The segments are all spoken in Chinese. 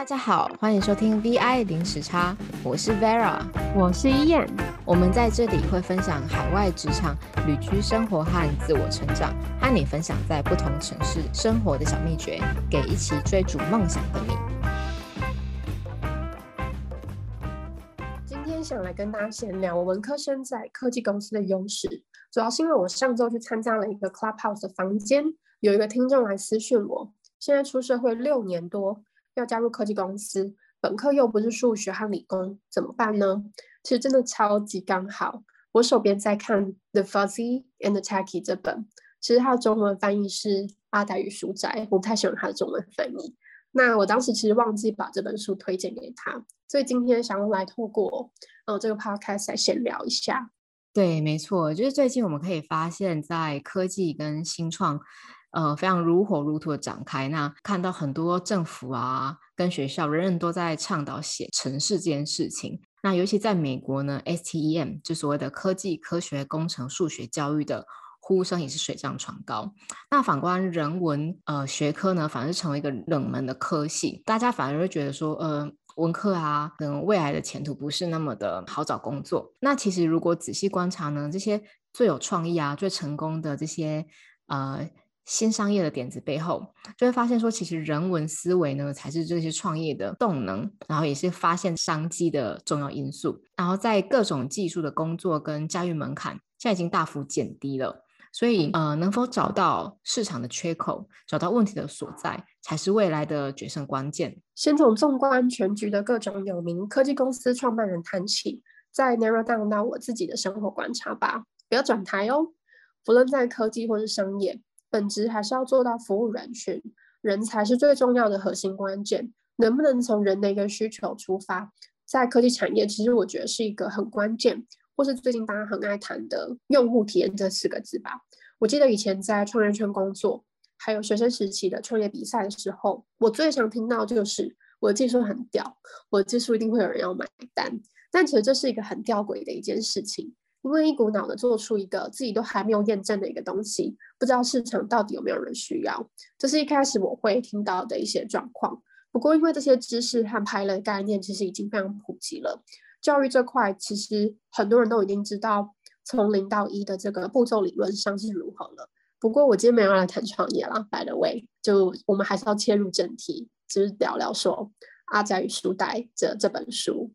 大家好，欢迎收听 VI 零时差，我是 Vera，我是伊燕。我们在这里会分享海外职场、旅居生活和自我成长，和你分享在不同城市生活的小秘诀，给一起追逐梦想的你。今天想来跟大家闲聊我文科生在科技公司的优势，主要是因为我上周去参加了一个 Clubhouse 的房间，有一个听众来私讯我，现在出社会六年多。要加入科技公司，本科又不是数学和理工，怎么办呢？其实真的超级刚好。我手边在看《The Fuzzy and the Techy》这本，其实它的中文翻译是《阿呆与书斋》，我不太喜欢它的中文翻译。那我当时其实忘记把这本书推荐给他，所以今天想要来透过嗯这个 podcast 来闲聊一下。对，没错，就是最近我们可以发现，在科技跟新创。呃，非常如火如荼的展开。那看到很多政府啊，跟学校，人人都在倡导写城市这件事情。那尤其在美国呢，STEM 就所谓的科技、科学、工程、数学教育的呼声也是水涨船高。那反观人文呃学科呢，反而是成为一个冷门的科系，大家反而会觉得说，呃，文科啊，可能未来的前途不是那么的好找工作。那其实如果仔细观察呢，这些最有创意啊、最成功的这些呃。新商业的点子背后，就会发现说，其实人文思维呢，才是这些创业的动能，然后也是发现商机的重要因素。然后在各种技术的工作跟驾驭门槛，现在已经大幅减低了。所以，呃，能否找到市场的缺口，找到问题的所在，才是未来的决胜关键。先从纵观全局的各种有名科技公司创办人谈起，再 narrow down 到我自己的生活观察吧。不要转台哦，不论在科技或是商业。本质还是要做到服务人群，人才是最重要的核心关键。能不能从人的一个需求出发，在科技产业，其实我觉得是一个很关键，或是最近大家很爱谈的用户体验这四个字吧。我记得以前在创业圈工作，还有学生时期的创业比赛的时候，我最常听到就是我的技术很屌，我的技术一定会有人要买单。但其实这是一个很吊诡的一件事情。因为一股脑的做出一个自己都还没有验证的一个东西，不知道市场到底有没有人需要，这是一开始我会听到的一些状况。不过，因为这些知识和拍了概念其实已经非常普及了，教育这块其实很多人都已经知道从零到一的这个步骤理论上是如何了。不过，我今天没有来谈创业啦，by the way，就我们还是要切入正题，就是聊聊说《阿宅与书呆》这这本书。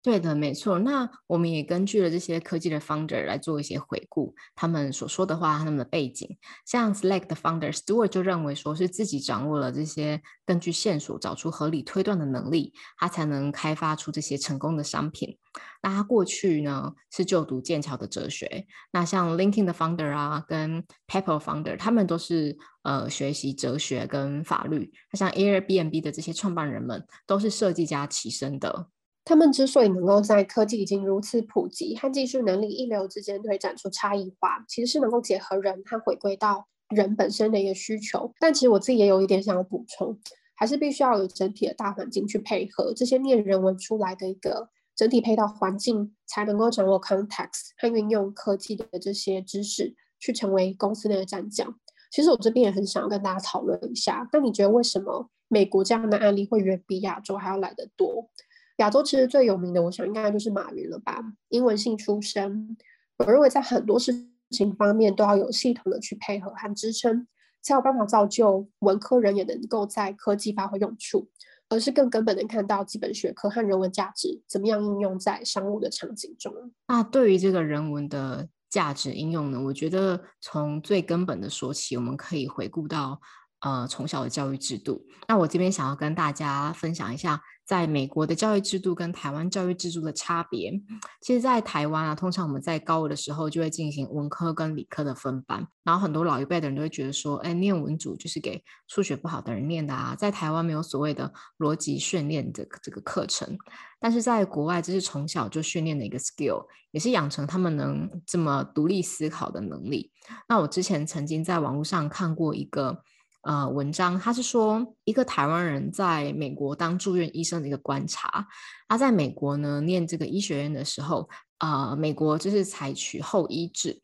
对的，没错。那我们也根据了这些科技的 founder 来做一些回顾，他们所说的话，他们的背景。像 Slack 的 founder Stewart 就认为说，是自己掌握了这些根据线索找出合理推断的能力，他才能开发出这些成功的商品。那他过去呢是就读剑桥的哲学。那像 LinkedIn 的 founder 啊，跟 Pepper founder，他们都是呃学习哲学跟法律。那像 Airbnb 的这些创办人们，都是设计家起身的。他们之所以能够在科技已经如此普及和技术能力一流之间推展出差异化，其实是能够结合人和回归到人本身的一个需求。但其实我自己也有一点想要补充，还是必须要有整体的大环境去配合这些念人文出来的一个整体配套环境，才能够掌握 context 和运用科技的这些知识去成为公司内的战将。其实我这边也很想要跟大家讨论一下，那你觉得为什么美国这样的案例会远比亚洲还要来得多？亚洲其实最有名的，我想应该就是马云了吧？英文系出身，我认为在很多事情方面都要有系统的去配合和支撑，才有办法造就文科人也能够在科技发挥用处，而是更根本的看到基本学科和人文价值怎么样应用在商务的场景中。那对于这个人文的价值应用呢？我觉得从最根本的说起，我们可以回顾到呃从小的教育制度。那我这边想要跟大家分享一下。在美国的教育制度跟台湾教育制度的差别，其实，在台湾啊，通常我们在高二的时候就会进行文科跟理科的分班，然后很多老一辈的人都会觉得说，哎，念文组就是给数学不好的人念的啊，在台湾没有所谓的逻辑训练的这个课程，但是在国外这是从小就训练的一个 skill，也是养成他们能这么独立思考的能力。那我之前曾经在网络上看过一个。呃，文章他是说一个台湾人在美国当住院医生的一个观察。他在美国呢念这个医学院的时候，呃，美国就是采取后医制。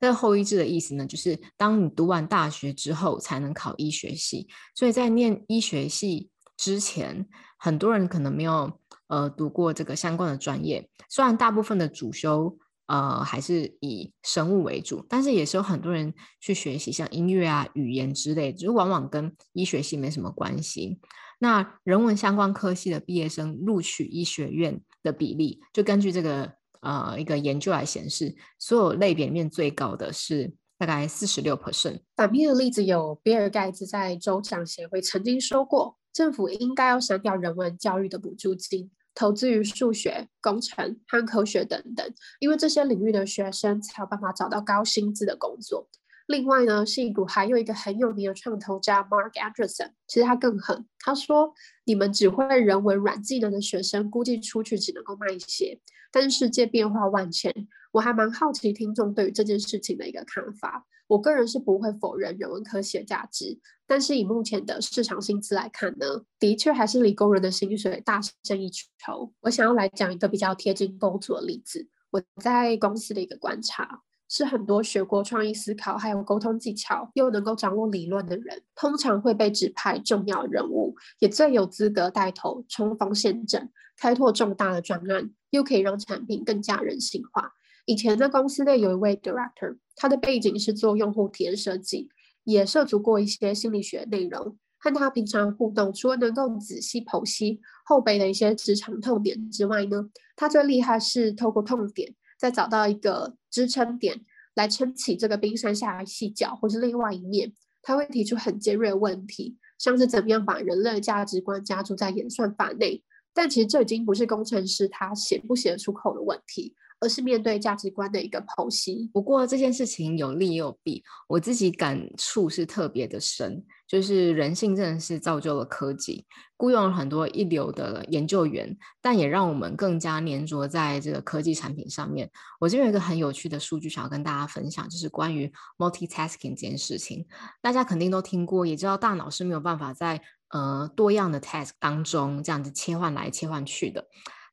这后医制的意思呢，就是当你读完大学之后才能考医学系。所以在念医学系之前，很多人可能没有呃读过这个相关的专业。虽然大部分的主修呃还是以生物为主，但是也是有很多人去学习像音乐啊、语言之类，就往往跟医学系没什么关系。那人文相关科系的毕业生录取医学院的比例，就根据这个呃一个研究来显示，所有类别里面最高的是大概四十六 percent。反面的例子有，比尔盖茨在州长协会曾经说过，政府应该要删掉人文教育的补助金，投资于数学、工程和科学等等，因为这些领域的学生才有办法找到高薪资的工作。另外呢，戏骨还有一个很有名的创投家 Mark Anderson，其实他更狠。他说：“你们只会人文软技能的学生，估计出去只能够卖一些。但是世界变化万千，我还蛮好奇听众对于这件事情的一个看法。我个人是不会否认人文科学的价值，但是以目前的市场薪资来看呢，的确还是理工人的薪水大胜一筹。我想要来讲一个比较贴近工作的例子，我在公司的一个观察。”是很多学过创意思考，还有沟通技巧，又能够掌握理论的人，通常会被指派重要人物，也最有资格带头冲锋陷阵，开拓重大的专案，又可以让产品更加人性化。以前在公司内有一位 director，他的背景是做用户体验设计，也涉足过一些心理学内容。和他平常互动，除了能够仔细剖析后辈的一些职场痛点之外呢，他最厉害是透过痛点。再找到一个支撑点来撑起这个冰山下的细角，或是另外一面，他会提出很尖锐的问题，像是怎么样把人类价值观加注在演算法内。但其实这已经不是工程师他写不写得出口的问题。而是面对价值观的一个剖析。不过这件事情有利也有弊，我自己感触是特别的深。就是人性真的是造就了科技，雇佣了很多一流的研究员，但也让我们更加粘着在这个科技产品上面。我这边有一个很有趣的数据想要跟大家分享，就是关于 multitasking 这件事情。大家肯定都听过，也知道大脑是没有办法在呃多样的 task 当中这样子切换来切换去的。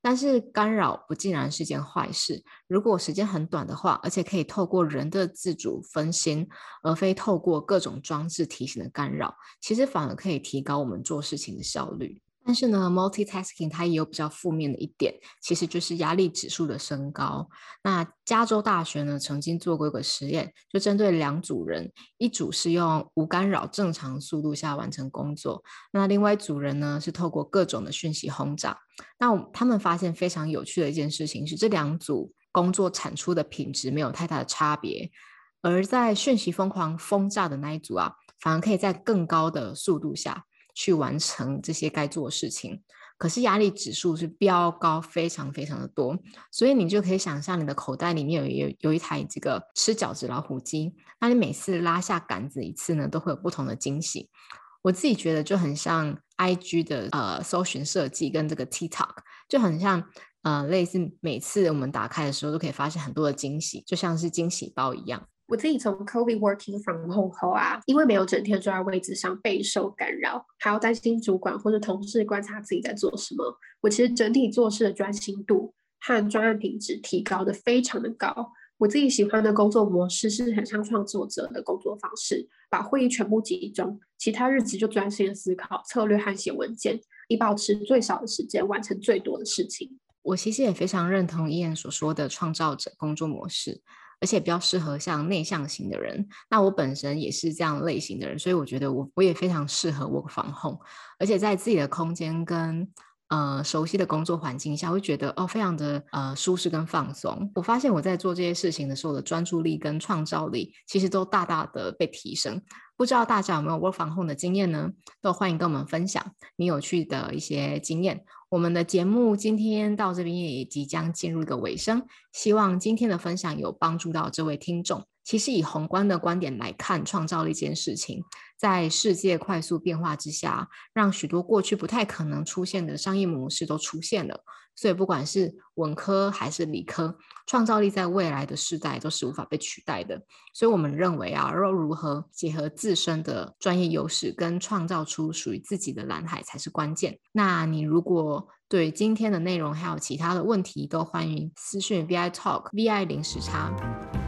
但是干扰不竟然是件坏事。如果时间很短的话，而且可以透过人的自主分心，而非透过各种装置提醒的干扰，其实反而可以提高我们做事情的效率。但是呢，multitasking 它也有比较负面的一点，其实就是压力指数的升高。那加州大学呢曾经做过一个实验，就针对两组人，一组是用无干扰正常速度下完成工作，那另外一组人呢是透过各种的讯息轰炸。那他们发现非常有趣的一件事情是，这两组工作产出的品质没有太大的差别，而在讯息疯狂轰炸的那一组啊，反而可以在更高的速度下。去完成这些该做的事情，可是压力指数是飙高，非常非常的多，所以你就可以想象你的口袋里面有有有一台这个吃饺子老虎机，那你每次拉下杆子一次呢，都会有不同的惊喜。我自己觉得就很像 I G 的呃搜寻设计跟这个 TikTok，就很像呃类似每次我们打开的时候都可以发现很多的惊喜，就像是惊喜包一样。我自己从 COVID working from home 后啊，因为没有整天坐在位置上备受干扰，还要担心主管或者同事观察自己在做什么，我其实整体做事的专心度和专案品质提高的非常的高。我自己喜欢的工作模式是很像创作者的工作方式，把会议全部集中，其他日子就专心思考策略和写文件，以保持最少的时间完成最多的事情。我其实也非常认同伊恩所说的创造者工作模式。而且比较适合像内向型的人，那我本身也是这样类型的人，所以我觉得我我也非常适合 work from home，而且在自己的空间跟呃熟悉的工作环境下，会觉得哦非常的呃舒适跟放松。我发现我在做这些事情的时候的专注力跟创造力，其实都大大的被提升。不知道大家有没有 work from home 的经验呢？都欢迎跟我们分享你有趣的一些经验。我们的节目今天到这边也即将进入一个尾声，希望今天的分享有帮助到这位听众。其实以宏观的观点来看，创造了一件事情，在世界快速变化之下，让许多过去不太可能出现的商业模式都出现了。所以不管是文科还是理科，创造力在未来的时代都是无法被取代的。所以我们认为啊，要如何结合自身的专业优势，跟创造出属于自己的蓝海才是关键。那你如果对今天的内容还有其他的问题，都欢迎私讯 VI Talk VI 零时差。